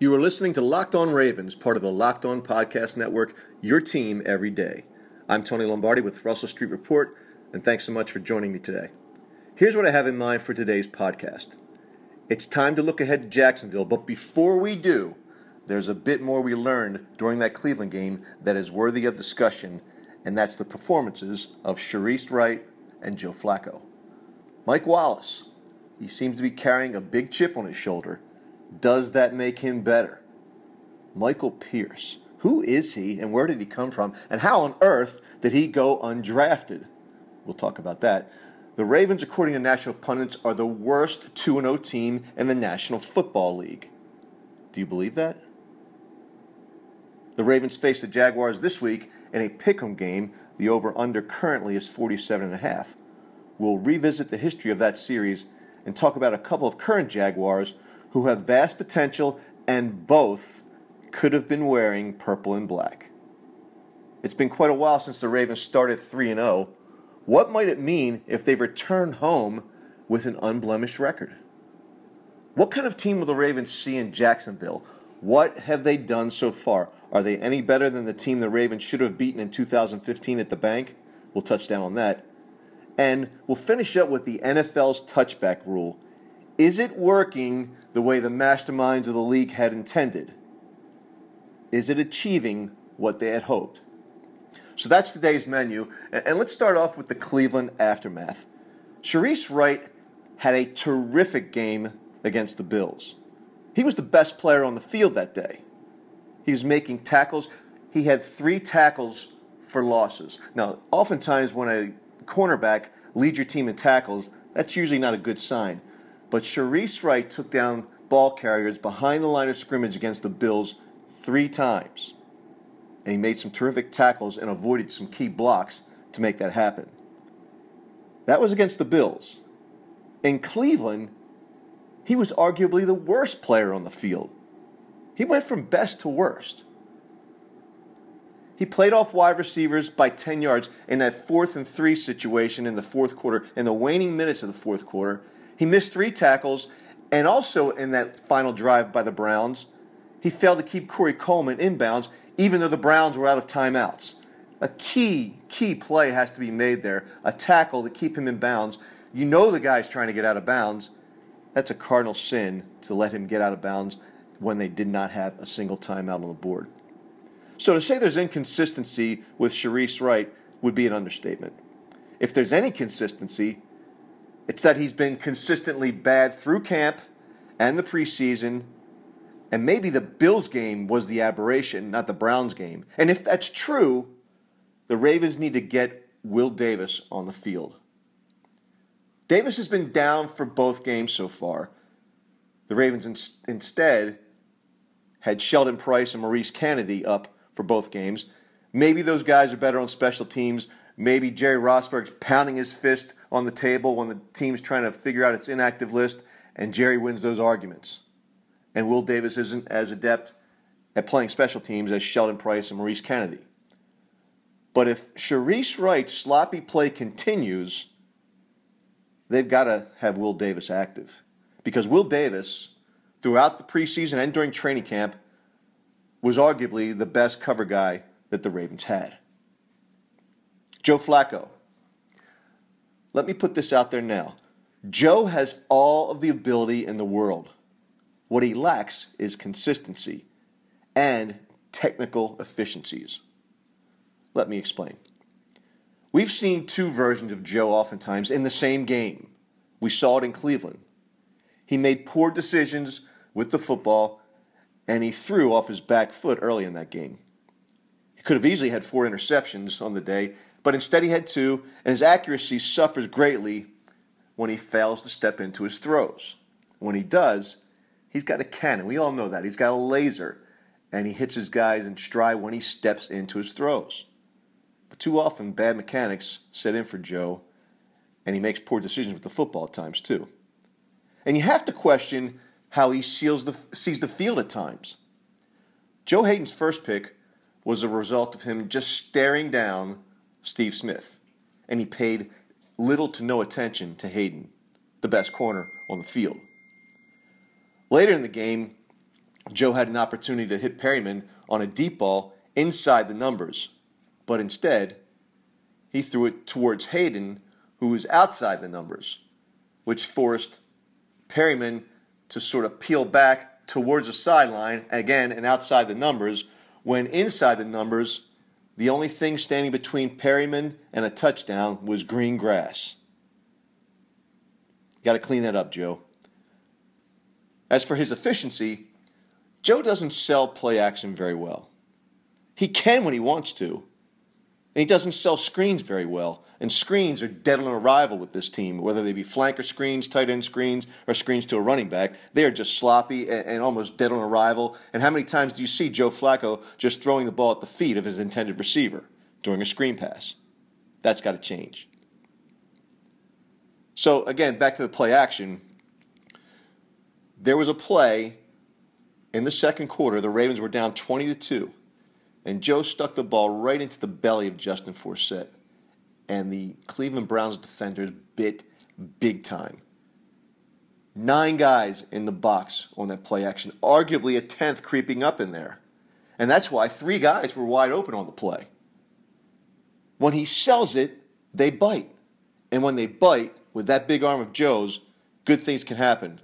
You are listening to Locked On Ravens, part of the Locked On Podcast Network, your team every day. I'm Tony Lombardi with Russell Street Report, and thanks so much for joining me today. Here's what I have in mind for today's podcast. It's time to look ahead to Jacksonville, but before we do, there's a bit more we learned during that Cleveland game that is worthy of discussion, and that's the performances of Shareece Wright and Joe Flacco. Mike Wallace, he seems to be carrying a big chip on his shoulder. Does that make him better? Michael Pierce, who is he and where did he come from? And how on earth did he go undrafted? We'll talk about that. The Ravens, according to national pundits, are the worst 2 0 team in the National Football League. Do you believe that? The Ravens face the Jaguars this week in a pick'em game. The over under currently is 47.5. We'll revisit the history of that series and talk about a couple of current Jaguars who have vast potential and both could have been wearing purple and black. It's been quite a while since the Ravens started 3 0. What might it mean if they return home with an unblemished record? What kind of team will the Ravens see in Jacksonville? What have they done so far? Are they any better than the team the Ravens should have beaten in 2015 at the bank? We'll touch down on that. And we'll finish up with the NFL's touchback rule. Is it working the way the masterminds of the league had intended? Is it achieving what they had hoped? So that's today's menu. And let's start off with the Cleveland aftermath. Shareece Wright had a terrific game against the Bills. He was the best player on the field that day. He was making tackles. He had three tackles for losses. Now, oftentimes when a cornerback leads your team in tackles, that's usually not a good sign. But Shareece Wright took down ball carriers behind the line of scrimmage against the Bills three times. And he made some terrific tackles and avoided some key blocks to make that happen. That was against the Bills. In Cleveland, he was arguably the worst player on the field. He went from best to worst. He played off wide receivers by 10 yards in that fourth and three situation in the fourth quarter, in the waning minutes of the fourth quarter. He missed three tackles, and also in that final drive by the Browns, he failed to keep Corey Coleman inbounds, even though the Browns were out of timeouts. A key, key play has to be made there. A tackle to keep him in bounds. You know the guy's trying to get out of bounds. That's a cardinal sin to let him get out of bounds when they did not have a single timeout on the board. So to say there's inconsistency with Shareece Wright would be an understatement. If there's any consistency, it's that he's been consistently bad through camp and the preseason and maybe the Bills game was the aberration, not the Browns game. And if that's true, the Ravens need to get Will Davis on the field. Davis has been down for both games so far. The Ravens in- instead had Sheldon Price and Maurice Canady up for both games. Maybe those guys are better on special teams. Maybe Jerry Rosburg's pounding his fist on the table when the team's trying to figure out its inactive list, and Jerry wins those arguments and Will Davis isn't as adept at playing special teams as Sheldon Price and Maurice Canady. But if Shareece Wright's sloppy play continues, they've got to have Will Davis active. Because Will Davis, throughout the preseason and during training camp, was arguably the best cover guy that the Ravens had. Joe Flacco. Let me put this out there now. Joe has all of the ability in the world. What he lacks is consistency and technical efficiencies. Let me explain. We've seen two versions of Joe oftentimes in the same game. We saw it in Cleveland. He made poor decisions with the football and he threw off his back foot early in that game. He could have easily had four interceptions on the day, but instead he had two, and his accuracy suffers greatly when he fails to step into his throws. When he does, He's got a cannon. We all know that. He's got a laser. And he hits his guys in stride when he steps into his throws. But too often, bad mechanics set in for Joe, and he makes poor decisions with the football at times, too. And you have to question how he seals the, sees the field at times. Joe Haden's first pick was a result of him just staring down Steve Smith, and he paid little to no attention to Haden, the best corner on the field. Later in the game, Joe had an opportunity to hit Perriman on a deep ball inside the numbers, but instead, he threw it towards Haden, who was outside the numbers, which forced Perriman to sort of peel back towards the sideline, again, and outside the numbers, when inside the numbers, the only thing standing between Perriman and a touchdown was green grass. Got to clean that up, Joe. As for his efficiency, Joe doesn't sell play action very well. He can when he wants to, and he doesn't sell screens very well. And screens are dead on arrival with this team, whether they be flanker screens, tight end screens, or screens to a running back. They are just sloppy and, and almost dead on arrival. And how many times do you see Joe Flacco just throwing the ball at the feet of his intended receiver during a screen pass? That's got to change. So, again, back to the play action. There was a play in the second quarter. The Ravens were down 20 to 2, and Joe stuck the ball right into the belly of Justin Forsett and the Cleveland Browns defenders bit big time. Nine guys in the box on that play action, arguably a tenth creeping up in there. And that's why three guys were wide open on the play. When he sells it, they bite. And when they bite, with that big arm of Joe's, good things can happen.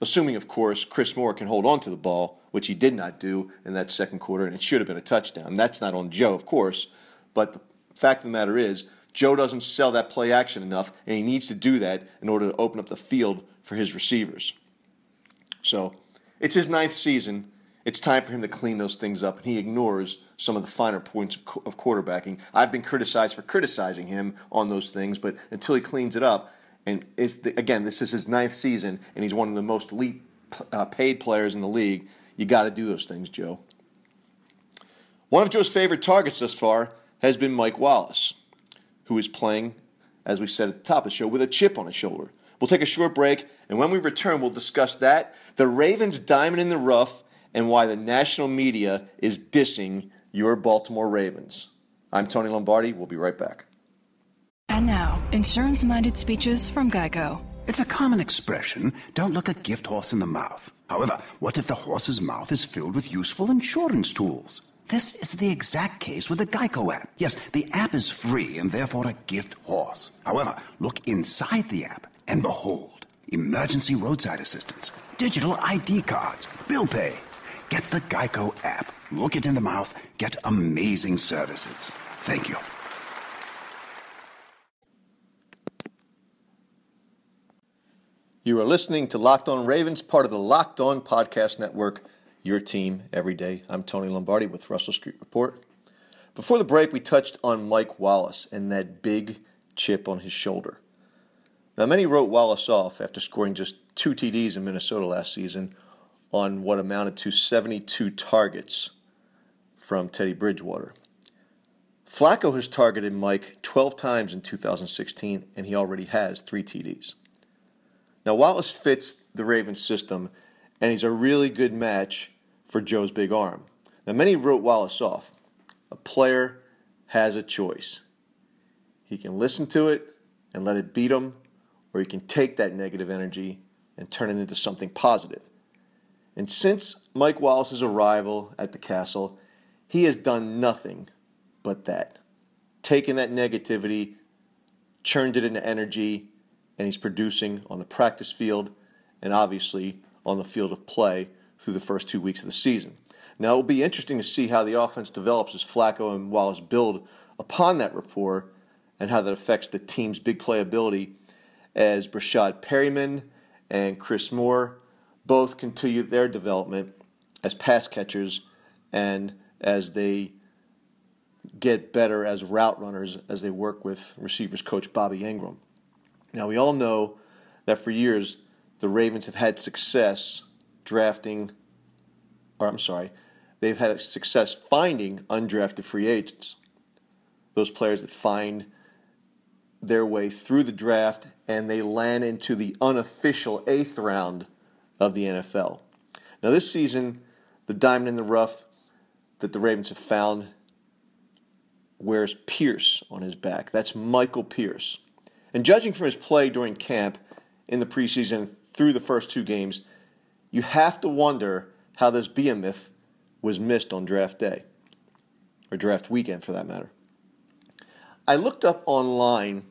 Assuming, of course, Chris Moore can hold on to the ball, which he did not do in that second quarter, and it should have been a touchdown. That's not on Joe, of course. But the fact of the matter is, Joe doesn't sell that play action enough, and he needs to do that in order to open up the field for his receivers. So it's his ninth season. It's time for him to clean those things up, and he ignores some of the finer points of quarterbacking. I've been criticized for criticizing him on those things, but until he cleans it up, and the, again, this is his ninth season, and he's one of the most elite uh, paid players in the league. You got to do those things, Joe. One of Joe's favorite targets thus far has been Mike Wallace who is playing, as we said at the top of the show, with a chip on his shoulder. We'll take a short break, and when we return, we'll discuss that, the Ravens' diamond in the rough, and why the national media is dissing your Baltimore Ravens. I'm Tony Lombardi. We'll be right back. And now, insurance minded speeches from Geico. It's a common expression don't look a gift horse in the mouth. However, what if the horse's mouth is filled with useful insurance tools? This is the exact case with the Geico app. Yes, the app is free and therefore a gift horse. However, look inside the app and behold, emergency roadside assistance, digital ID cards, bill pay. Get the Geico app. Look it in the mouth. Get amazing services. Thank you. You are listening to Locked On Ravens, part of the Locked On Podcast Network your team every day. I'm Tony Lombardi with Russell Street Report. Before the break, we touched on Mike Wallace and that big chip on his shoulder. Now, many wrote Wallace off after scoring just two TDs in Minnesota last season on what amounted to 72 targets from Teddy Bridgewater. Flacco has targeted Mike 12 times in 2016, and he already has three TDs. Now, Wallace fits the Ravens system, and he's a really good match for Joe's big arm. Now, many wrote Wallace off. A player has a choice. He can listen to it and let it beat him, or he can take that negative energy and turn it into something positive. And since Mike Wallace's arrival at the castle, he has done nothing but that. Taken that negativity, churned it into energy, and he's producing on the practice field and obviously on the field of play through the first two weeks of the season. Now, it will be interesting to see how the offense develops as Flacco and Wallace build upon that rapport and how that affects the team's big playability as Breshad Perriman and Chris Moore both continue their development as pass catchers and as they get better as route runners as they work with receivers coach Bobby Engram. Now, we all know that for years the Ravens have had success drafting, or I'm sorry, they've had success finding undrafted free agents. Those players that find their way through the draft and they land into the unofficial eighth round of the NFL. Now, this season, the diamond in the rough that the Ravens have found wears Pierce on his back. That's Michael Pierce. And judging from his play during camp in the preseason through the first two games, you have to wonder how this behemoth was missed on draft day, or draft weekend for that matter. I looked up online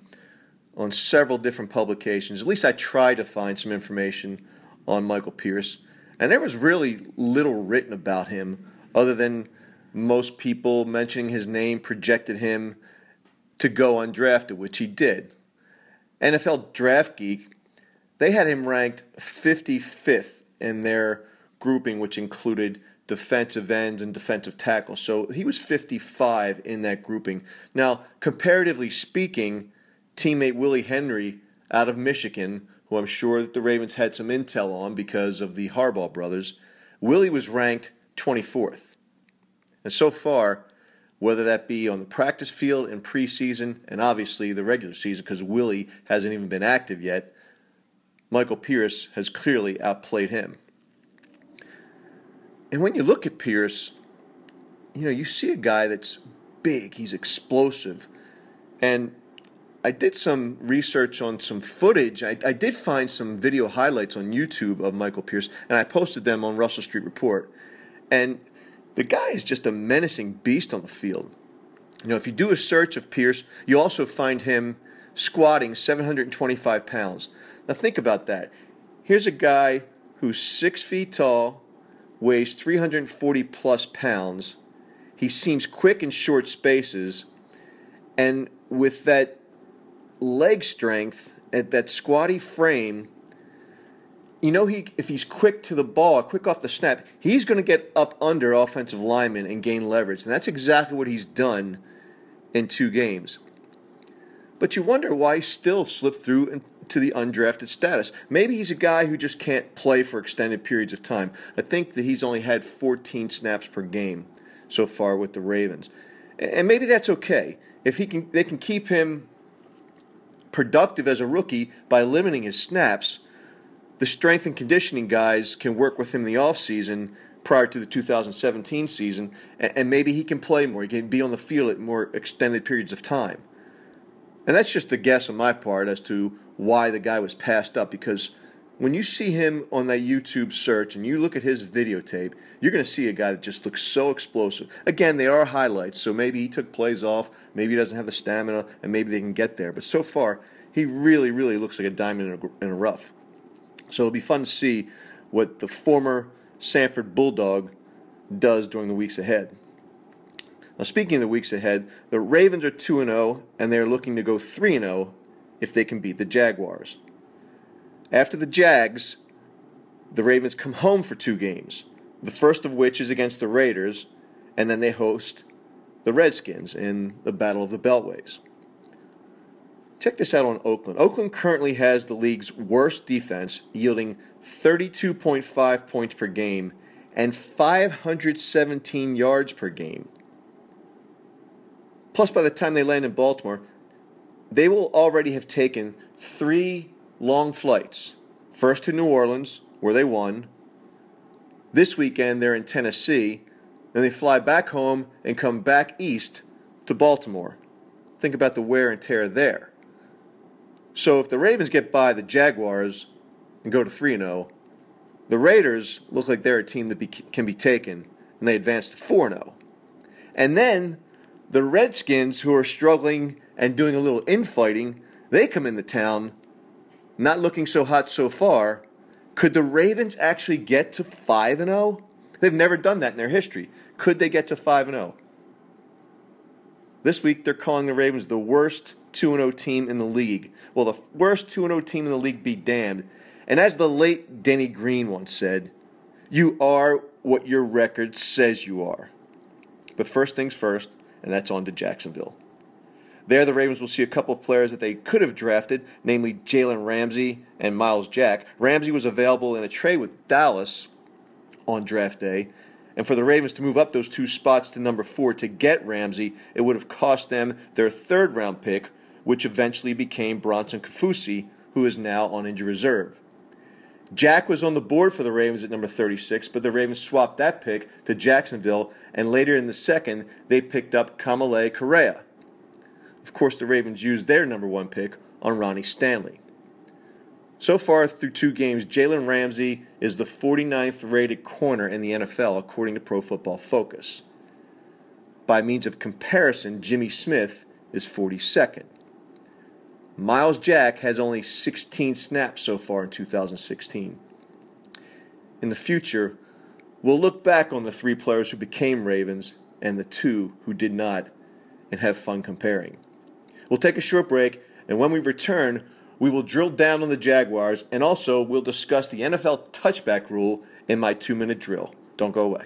on several different publications, at least I tried to find some information on Michael Pierce, and there was really little written about him other than most people mentioning his name projected him to go undrafted, which he did. NFL Draft Geek, they had him ranked 55th in their grouping, which included defensive ends and defensive tackles. So he was 55 in that grouping. Now, comparatively speaking, teammate Willie Henry out of Michigan, who I'm sure that the Ravens had some intel on because of the Harbaugh brothers, Willie was ranked 24th. And so far, whether that be on the practice field in preseason and obviously the regular season, because Willie hasn't even been active yet, Michael Pierce has clearly outplayed him. And when you look at Pierce, you know, you see a guy that's big, he's explosive. And I did some research on some footage. I, I, did find some video highlights on YouTube of Michael Pierce, and I posted them on Russell Street Report. And the guy is just a menacing beast on the field. You know, if you do a search of Pierce, you also find him squatting 725 pounds. Now, think about that. Here's a guy who's six feet tall, weighs 340 plus pounds. He seems quick in short spaces, and with that leg strength, at that squatty frame, you know he if he's quick to the ball, quick off the snap, he's going to get up under offensive linemen and gain leverage, and that's exactly what he's done in two games. But you wonder why he still slipped through to the undrafted status. Maybe he's a guy who just can't play for extended periods of time. I think that he's only had 14 snaps per game so far with the Ravens, and maybe that's okay if he can. They can keep him productive as a rookie by limiting his snaps the strength and conditioning guys can work with him in the offseason prior to the 2017 season, and maybe he can play more. He can be on the field at more extended periods of time. And that's just a guess on my part as to why the guy was passed up because when you see him on that YouTube search and you look at his videotape, you're going to see a guy that just looks so explosive. Again, they are highlights, so maybe he took plays off, maybe he doesn't have the stamina, and maybe they can get there. But so far, he really, really looks like a diamond in a, rough. So it'll be fun to see what the former Samford Bulldog does during the weeks ahead. Now, speaking of the weeks ahead, the Ravens are 2 0, and they're looking to go 3 0 if they can beat the Jaguars. After the Jags, the Ravens come home for two games, the first of which is against the Raiders, and then they host the Redskins in the Battle of the Beltways. Check this out on Oakland. Oakland currently has the league's worst defense, yielding 32.5 points per game and 517 yards per game. Plus, by the time they land in Baltimore, they will already have taken three long flights. First to New Orleans, where they won. This weekend, they're in Tennessee. Then they fly back home and come back east to Baltimore. Think about the wear and tear there. So if the Ravens get by the Jaguars and go to 3 0, the Raiders look like they're a team that be, can be taken, and they advance to 4 0. And then the Redskins, who are struggling and doing a little infighting, they come into town, not looking so hot so far. Could the Ravens actually get to 5 0? They've never done that in their history. Could they get to 5 0? This week, they're calling the Ravens the worst 2 0 team in the league. Well, the worst 2 0 team in the league be damned. And as the late Denny Green once said, you are what your record says you are. But first things first, and that's on to Jacksonville. There, the Ravens will see a couple of players that they could have drafted, namely Jalen Ramsey and Myles Jack. Ramsey was available in a trade with Dallas, on draft day. And for the Ravens to move up those two spots to number four to get Ramsey, it would have cost them their third round pick, which eventually became Bronson Kaufusi, who is now on injured reserve. Jack was on the board for the Ravens at number 36, but the Ravens swapped that pick to Jacksonville, and later in the second, they picked up Kamalei Correa. Of course, the Ravens used their number one pick on Ronnie Stanley. So far through two games, Jalen Ramsey is the 49th rated corner in the NFL, according to Pro Football Focus. By means of comparison, Jimmy Smith is 42nd. Myles Jack has only 16 snaps so far in 2016. In the future, we'll look back on the three players who became Ravens and the two who did not and have fun comparing. We'll take a short break, and when we return, we will drill down on the Jaguars and also we'll discuss the NFL touchback rule in my two minute drill. Don't go away.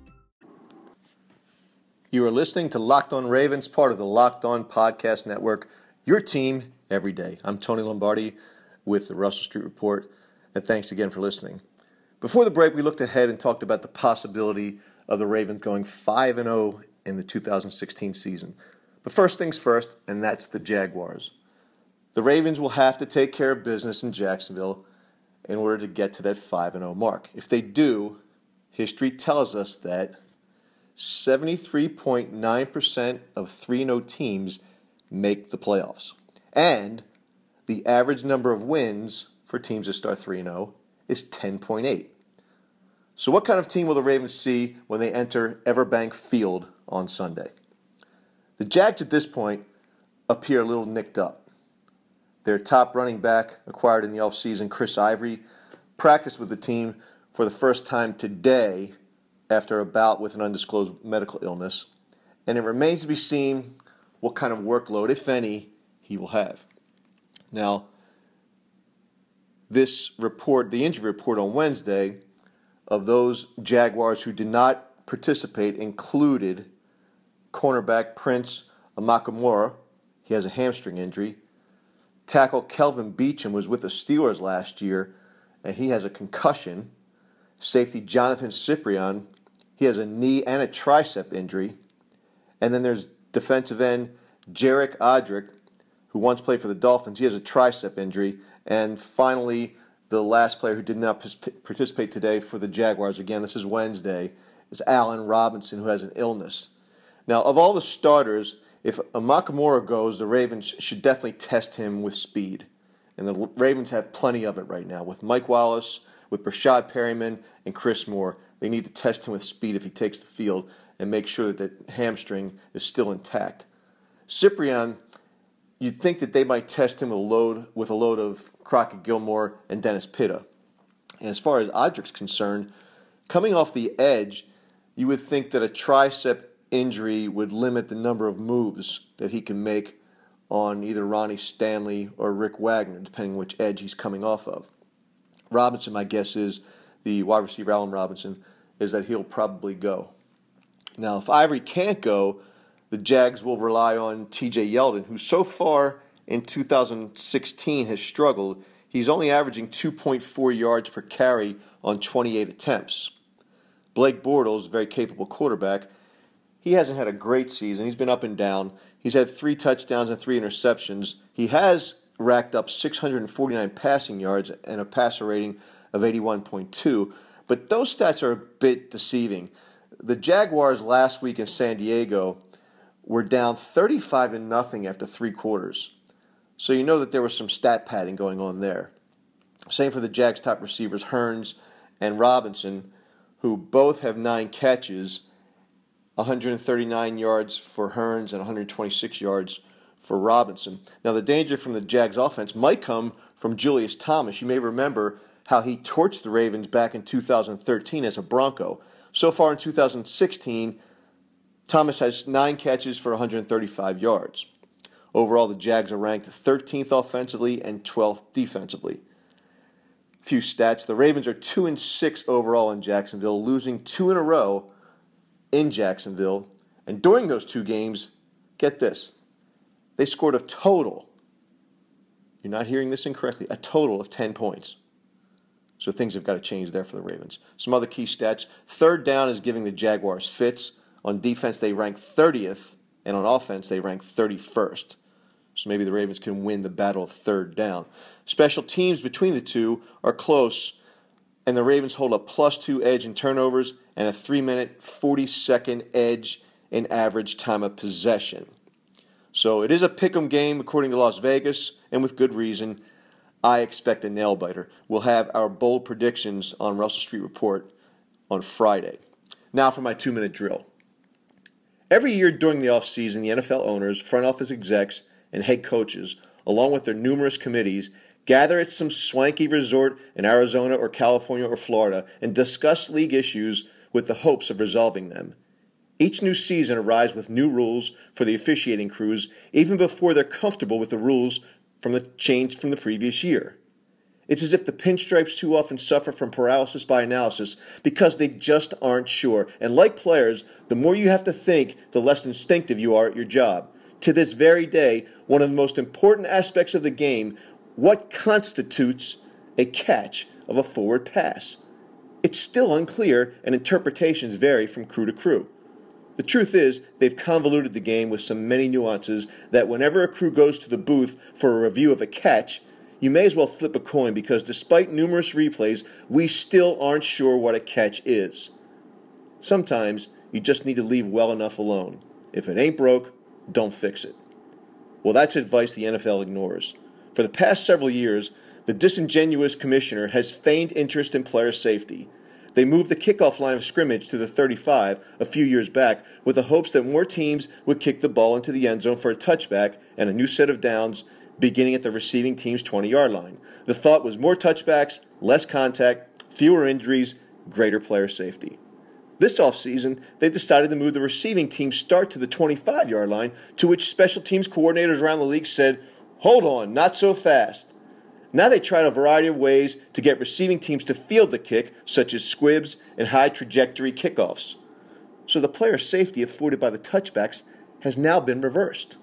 You are listening to Locked On Ravens, part of the Locked On Podcast Network, your team every day. I'm Tony Lombardi with the Russell Street Report, and thanks again for listening. Before the break, we looked ahead and talked about the possibility of the Ravens going 5 0 in the 2016 season. But first things first, and that's the Jaguars. The Ravens will have to take care of business in Jacksonville in order to get to that 5 0 mark. If they do, history tells us that 73.9% of 3 0 teams make the playoffs. And the average number of wins for teams that start 3 0 is 10.8. So, what kind of team will the Ravens see when they enter Everbank Field on Sunday? The Jags at this point appear a little nicked up. Their top running back, acquired in the offseason, Chris Ivory, practiced with the team for the first time today after a bout with an undisclosed medical illness, and it remains to be seen what kind of workload, if any, he will have. Now, this report, the injury report on Wednesday, of those Jaguars who did not participate included cornerback Prince Amukamara. He has a hamstring injury. Tackle Kelvin Beachum was with the Steelers last year, and he has a concussion. Safety Jonathan Cyprien he has a knee and a tricep injury. And then there's defensive end Jared Odrick, who once played for the Dolphins. He has a tricep injury. And finally, the last player who did not participate today for the Jaguars, again, this is Wednesday, is Allen Robinson, who has an illness. Now, of all the starters, if Amukamara goes, the Ravens should definitely test him with speed. And the Ravens have plenty of it right now with Mike Wallace, with Breshad Perriman, and Chris Moore. They need to test him with speed if he takes the field and make sure that the hamstring is still intact. Cyprien, you'd think that they might test him with a load with a load of Crockett Gilmore and Dennis Pitta. And as far as Odrick's concerned, coming off the edge, you would think that a tricep injury would limit the number of moves that he can make on either Ronnie Stanley or Rick Wagner, depending which edge he's coming off of. Robinson, my guess is the wide receiver Allen Robinson is that he'll probably go. Now, if Ivory can't go, the Jags will rely on TJ Yeldon, who so far in 2016 has struggled. He's only averaging 2.4 yards per carry on 28 attempts. Blake Bortles, a very capable quarterback, he hasn't had a great season. He's been up and down. He's had three touchdowns and three interceptions. He has racked up 649 passing yards and a passer rating of 81.2. But those stats are a bit deceiving. The Jaguars last week in San Diego were down 35 to nothing after three quarters. So you know that there was some stat padding going on there. Same for the Jags top receivers Hurns and Robinson, who both have nine catches, 139 yards for Hurns and 126 yards for Robinson. Now the danger from the Jags offense might come from Julius Thomas. You may remember how he torched the Ravens back in 2013 as a Bronco. So far in 2016, Thomas has nine catches for 135 yards. Overall, the Jags are ranked 13th offensively and 12th defensively. Few stats: the Ravens are two and six overall in Jacksonville, losing two in a row in Jacksonville. And during those two games, get this, they scored a total. You're not hearing this incorrectly. A total of 10 points. So things have got to change there for the Ravens. Some other key stats. Third down is giving the Jaguars fits. On defense, they rank 30th, and on offense, they rank 31st. So maybe the Ravens can win the battle of third down. Special teams between the two are close, and the Ravens hold a plus two edge in turnovers and a three minute, 40 second edge in average time of possession. So it is a pick 'em game according to Las Vegas, and with good reason. I expect a nail biter. We'll have our bold predictions on Russell Street Report on Friday. Now for my two minute drill. Every year during the offseason, the NFL owners, front office execs, and head coaches, along with their numerous committees, gather at some swanky resort in Arizona or California or Florida and discuss league issues with the hopes of resolving them. Each new season arrives with new rules for the officiating crews even before they're comfortable with the rules from the change from the previous year. It's as if the pinstripes too often suffer from paralysis by analysis because they just aren't sure. And like players, the more you have to think, the less instinctive you are at your job. To this very day, one of the most important aspects of the game what constitutes a catch of a forward pass? It's still unclear, and interpretations vary from crew to crew. The truth is, they've convoluted the game with so many nuances that whenever a crew goes to the booth for a review of a catch, you may as well flip a coin because despite numerous replays, we still aren't sure what a catch is. Sometimes you just need to leave well enough alone. If it ain't broke, don't fix it. Well, that's advice the NFL ignores. For the past several years, the disingenuous commissioner has feigned interest in player safety. They moved the kickoff line of scrimmage to the 35 a few years back with the hopes that more teams would kick the ball into the end zone for a touchback and a new set of downs beginning at the receiving team's 20 yard line. The thought was more touchbacks, less contact, fewer injuries, greater player safety. This offseason, they decided to move the receiving team's start to the 25 yard line, to which special teams coordinators around the league said, Hold on, not so fast. Now they tried a variety of ways to get receiving teams to field the kick, such as squibs and high trajectory kickoffs. So the player safety afforded by the touchbacks has now been reversed.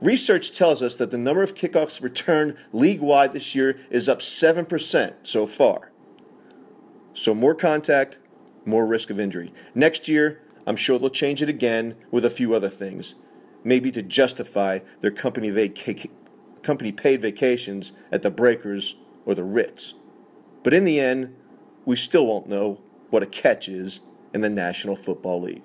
Research tells us that the number of kickoffs returned league wide this year is up 7% so far. So more contact, more risk of injury. Next year, I'm sure they'll change it again with a few other things, maybe to justify their company vac- company paid vacations at the Breakers or the Ritz. But in the end, we still won't know what a catch is in the National Football League.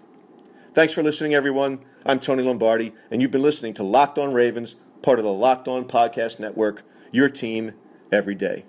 Thanks for listening, everyone. I'm Tony Lombardi, and you've been listening to Locked On Ravens, part of the Locked On Podcast Network, your team every day.